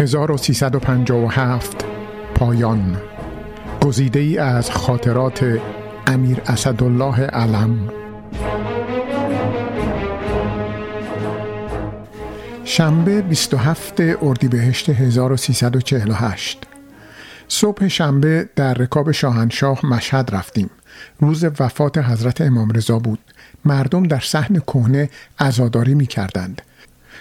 1357 پایان. گزیده ای از خاطرات امیر اسدالله علم. شنبه 27 اردیبهشت 1348 صبح شنبه در رکاب شاهنشاه مشهد رفتیم. روز وفات حضرت امام رضا بود. مردم در صحن کهنه عزاداری می کردند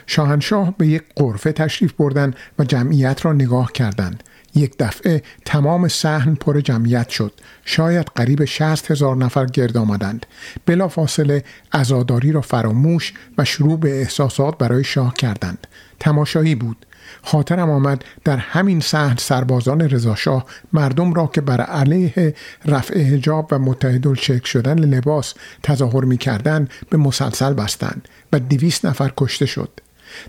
شاهنشاه به یک قرفه تشریف بردند و جمعیت را نگاه کردند. یک دفعه تمام صحن پر جمعیت شد. شاید قریب شست هزار نفر گرد آمدند. بلا فاصله ازاداری را فراموش و شروع به احساسات برای شاه کردند. تماشایی بود. خاطرم آمد در همین صحن سربازان رضاشاه مردم را که بر علیه رفع حجاب و متحد شکل شدن لباس تظاهر می به مسلسل بستند و دویست نفر کشته شد.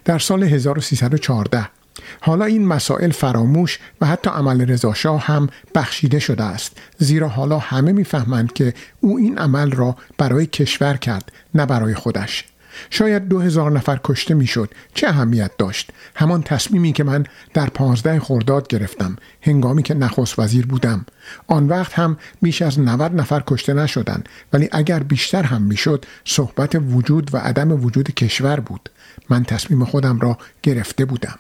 در سال 1314 حالا این مسائل فراموش و حتی عمل رضاشاه هم بخشیده شده است زیرا حالا همه می‌فهمند که او این عمل را برای کشور کرد نه برای خودش. شاید دو هزار نفر کشته می‌شد. چه اهمیت داشت؟ همان تصمیمی که من در پانزده خرداد گرفتم. هنگامی که نخست وزیر بودم. آن وقت هم بیش از 90 نفر کشته نشدند. ولی اگر بیشتر هم می‌شد صحبت وجود و عدم وجود کشور بود. من تصمیم خودم را گرفته بودم.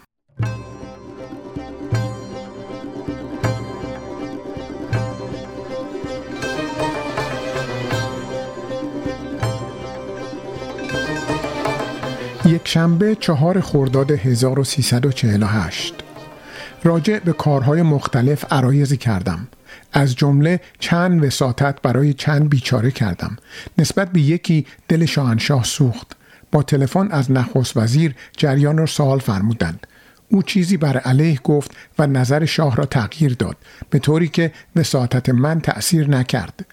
یک شنبه چهار خرداد 1348 راجع به کارهای مختلف عرایزی کردم. از جمله چند وساطت برای چند بیچاره کردم. نسبت به یکی دل شاهنشاه سوخت. با تلفن از نخست وزیر جریان را سوال فرمودند. او چیزی بر علیه گفت و نظر شاه را تغییر داد به طوری که وساطت من تأثیر نکرد.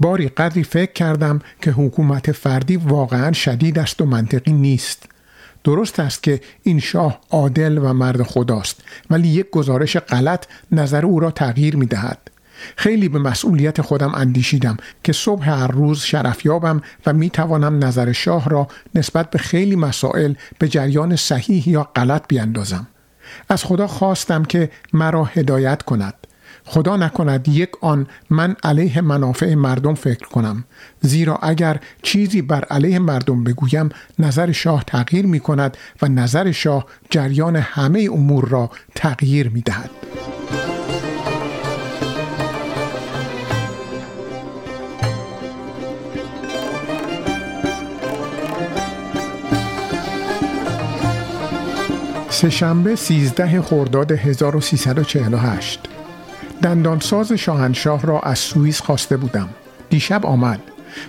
باری قدری فکر کردم که حکومت فردی واقعا شدید است و منطقی نیست درست است که این شاه عادل و مرد خداست ولی یک گزارش غلط نظر او را تغییر می دهد. خیلی به مسئولیت خودم اندیشیدم که صبح هر روز شرفیابم و می توانم نظر شاه را نسبت به خیلی مسائل به جریان صحیح یا غلط بیاندازم. از خدا خواستم که مرا هدایت کند خدا نکند یک آن من علیه منافع مردم فکر کنم زیرا اگر چیزی بر علیه مردم بگویم نظر شاه تغییر می کند و نظر شاه جریان همه امور را تغییر می دهد. سهشنبه 13 خرداد 1348 دندانساز شاهنشاه را از سوئیس خواسته بودم. دیشب آمد.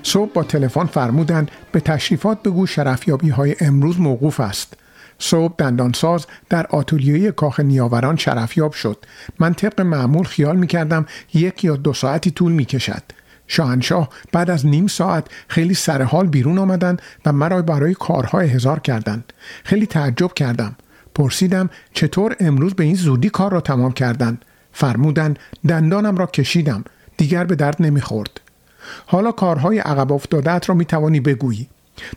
صبح با تلفن فرمودند به تشریفات بگو شرفیابی های امروز موقوف است. صبح دندانساز در آتولیه کاخ نیاوران شرفیاب شد. من طبق معمول خیال می کردم یک یا دو ساعتی طول می کشد شاهنشاه بعد از نیم ساعت خیلی سرحال بیرون آمدند و مرا برای کارهای هزار کردند. خیلی تعجب کردم. پرسیدم چطور امروز به این زودی کار را تمام کردند؟ فرمودند دندانم را کشیدم دیگر به درد نمی‌خورد. حالا کارهای عقب افتادت را می توانی بگویی.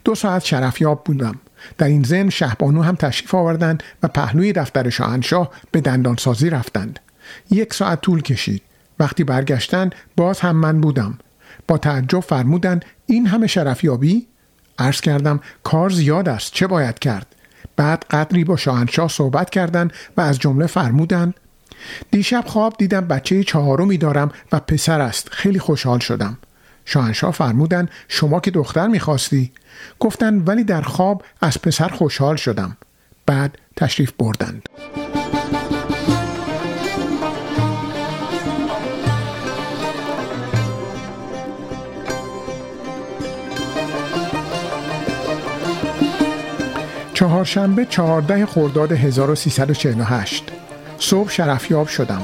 دو ساعت شرفیاب بودم. در این زن شهبانو هم تشریف آوردند و پهلوی دفتر شاهنشاه به دندانسازی رفتند. یک ساعت طول کشید. وقتی برگشتند باز هم من بودم. با تعجب فرمودند این همه شرفیابی؟ عرض کردم کار زیاد است چه باید کرد؟ بعد قدری با شاهنشاه صحبت کردند و از جمله فرمودند دیشب خواب دیدم بچه چهارمی دارم و پسر است. خیلی خوشحال شدم. شاهنشاه فرمودند شما که دختر می‌خواستی؟ گفتند ولی در خواب از پسر خوشحال شدم. بعد تشریف بردند. چهارشنبه چهارده خرداد 1348 صبح شرفیاب شدم.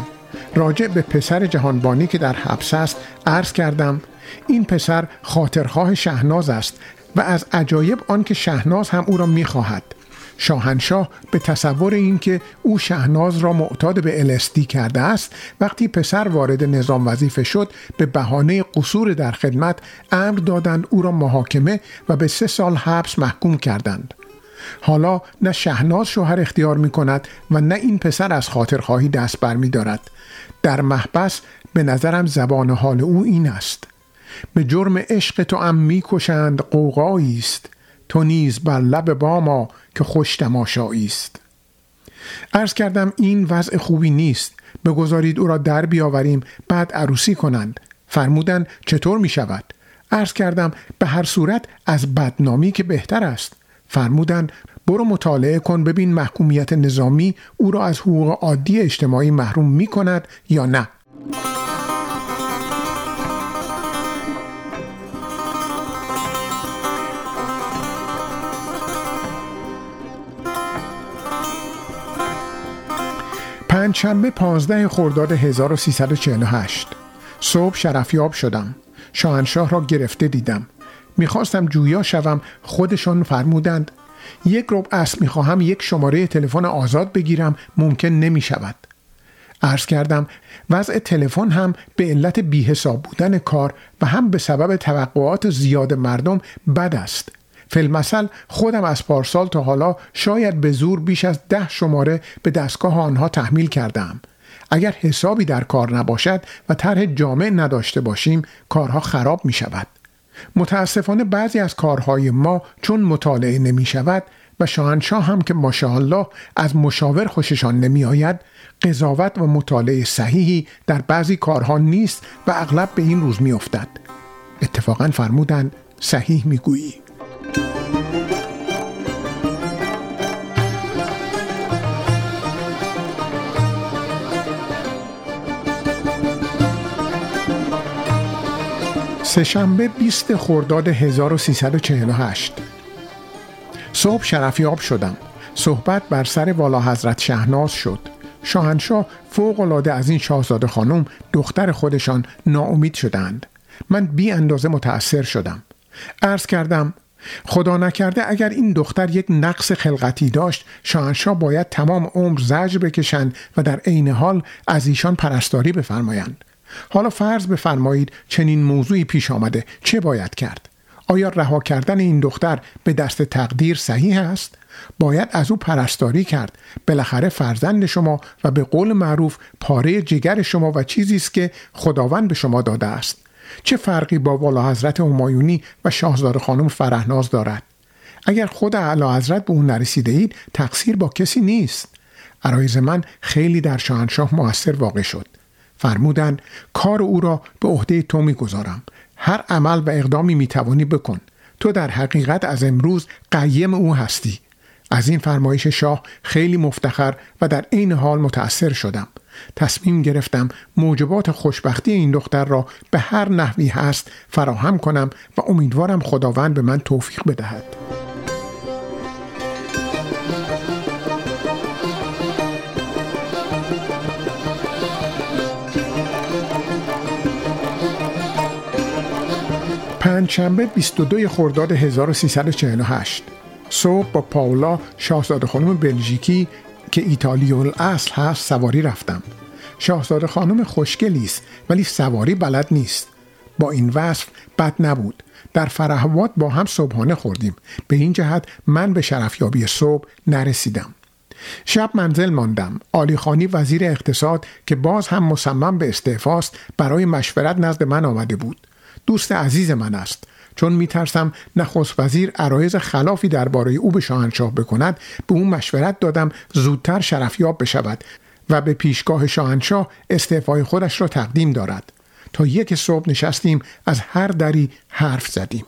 راجع به پسر جهانبانی که در حبس است عرض کردم این پسر خاطرخواه شهناز است و از عجایب آنکه شهناز هم او را می‌خواهد. شاهنشاه به تصور اینکه او شهناز را معتاد به الستی کرده است وقتی پسر وارد نظام وظیفه شد به بهانه قصور در خدمت امر دادند او را محاکمه و به سه سال حبس محکوم کردند. حالا نه شهناز شوهر اختیار می کند و نه این پسر از خاطرخواهی دست بر می دارد. در محبس به نظرم زبان حال او این است. به جرم عشق تو ام می کشند قوقایی است. تو نیز بر لب باما که خوش تماشایی است. عرض کردم این وضع خوبی نیست. بگذارید او را در بیاوریم بعد عروسی کنند. فرمودند چطور می شود عرض کردم به هر صورت از بدنامی که بهتر است. فرمودند برو مطالعه کن ببین محکومیت نظامی او را از حقوق عادی اجتماعی محروم می کند یا نه. پنجشنبه 15 خرداد 1348 صبح شرفیاب شدم. شاهنشاه را گرفته دیدم. می‌خواستم جویا شوم خودشان فرمودند. یک رب است می‌خواهم یک شماره تلفن آزاد بگیرم ممکن نمی شود عرض کردم وضع تلفن هم به علت بیحساب بودن کار و هم به سبب توقعات زیاد مردم بد است. فیلمسل خودم از پارسال تا حالا شاید به زور بیش از ده شماره به دستگاه آنها تحمیل کردم اگر حسابی در کار نباشد و طرح جامع نداشته باشیم کارها خراب می شود متاسفانه بعضی از کارهای ما چون مطالعه نمی شود و شاهنشاه هم که ماشاءالله از مشاور خوششان نمی آید قضاوت و مطالعه صحیحی در بعضی کارها نیست و اغلب به این روز می افتد. اتفاقا فرمودند صحیح می گویی. سهشنبه 20 خرداد 1348 صبح شرفیاب شدم. صحبت بر سر والا حضرت شهناز شد. شاهنشاه فوق العاده از این شاهزاده خانم دختر خودشان ناامید شدند. من بی اندازه متأثر شدم. عرض کردم خدا نکرده اگر این دختر یک نقص خلقتی داشت شاهنشاه باید تمام عمر زجر بکشند و در عین حال از ایشان پرستاری بفرمایند. حالا فرض بفرمایید چنین موضوعی پیش آمده. چه باید کرد؟ آیا رها کردن این دختر به دست تقدیر صحیح است؟ باید از او پرستاری کرد. بالاخره فرزند شما و به قول معروف پاره جگر شما و چیزی است که خداوند به شما داده است. چه فرقی با والا حضرت همایونی و شاهزاده خانم فرهناز دارد؟ اگر خود اعلی حضرت به اون نرسیده اید تقصیر با کسی نیست. عرایز من خیلی در شاهنشاه موثر واقع شد. فرمودند کار او را به عهده تو می‌گذارم. هر عمل و اقدامی می‌توانی بکن. تو در حقیقت از امروز قیم او هستی. از این فرمایش شاه خیلی مفتخر و در عین حال متأثر شدم. تصمیم گرفتم موجبات خوشبختی این دختر را به هر نحوی هست فراهم کنم و امیدوارم خداوند به من توفیق بدهد. پنجشنبه 22 خرداد 1348 صبح با پاولا شاهزاده خانم بلژیکی که ایتالی اصل هست سواری رفتم. شاهزاده خانم خوشگلی است ولی سواری بلد نیست. با این وصف بد نبود. در فرهوات با هم صبحانه خوردیم. به این جهت من به شرفیابی صبح نرسیدم. شب منزل ماندم. آلی خانی وزیر اقتصاد که باز هم مصمم به استعفاست برای مشورت نزد من آمده بود. دوست عزیز من است. چون میترسم نخست وزیر عرایز خلافی درباره او به شاهنشاه بکند به او مشورت دادم زودتر شرفیاب بشود و به پیشگاه شاهنشاه استعفای خودش را تقدیم دارد. تا یک صبح نشستیم از هر دری حرف زدیم.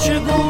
去不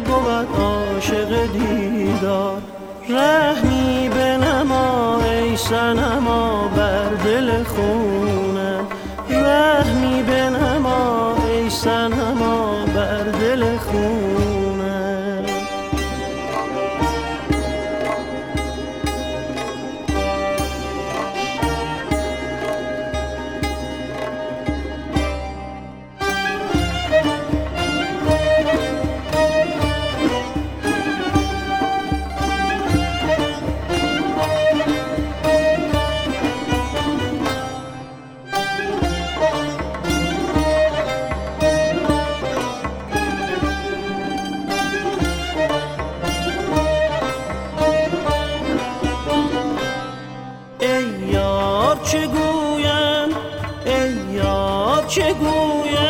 بود عاشق دیدار. رحمی به نما ای سنما بر دل خونم رحمی به نما ای سنما چه گویم؟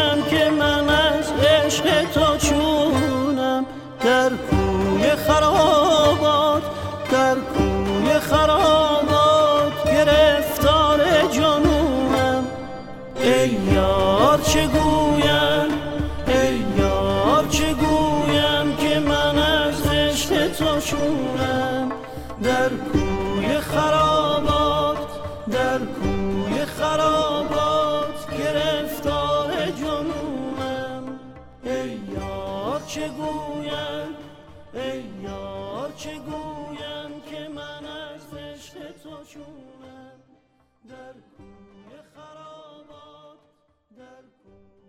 چه ای یار چه گویند که من از عشق تو چونم در کوی خرابات در کوی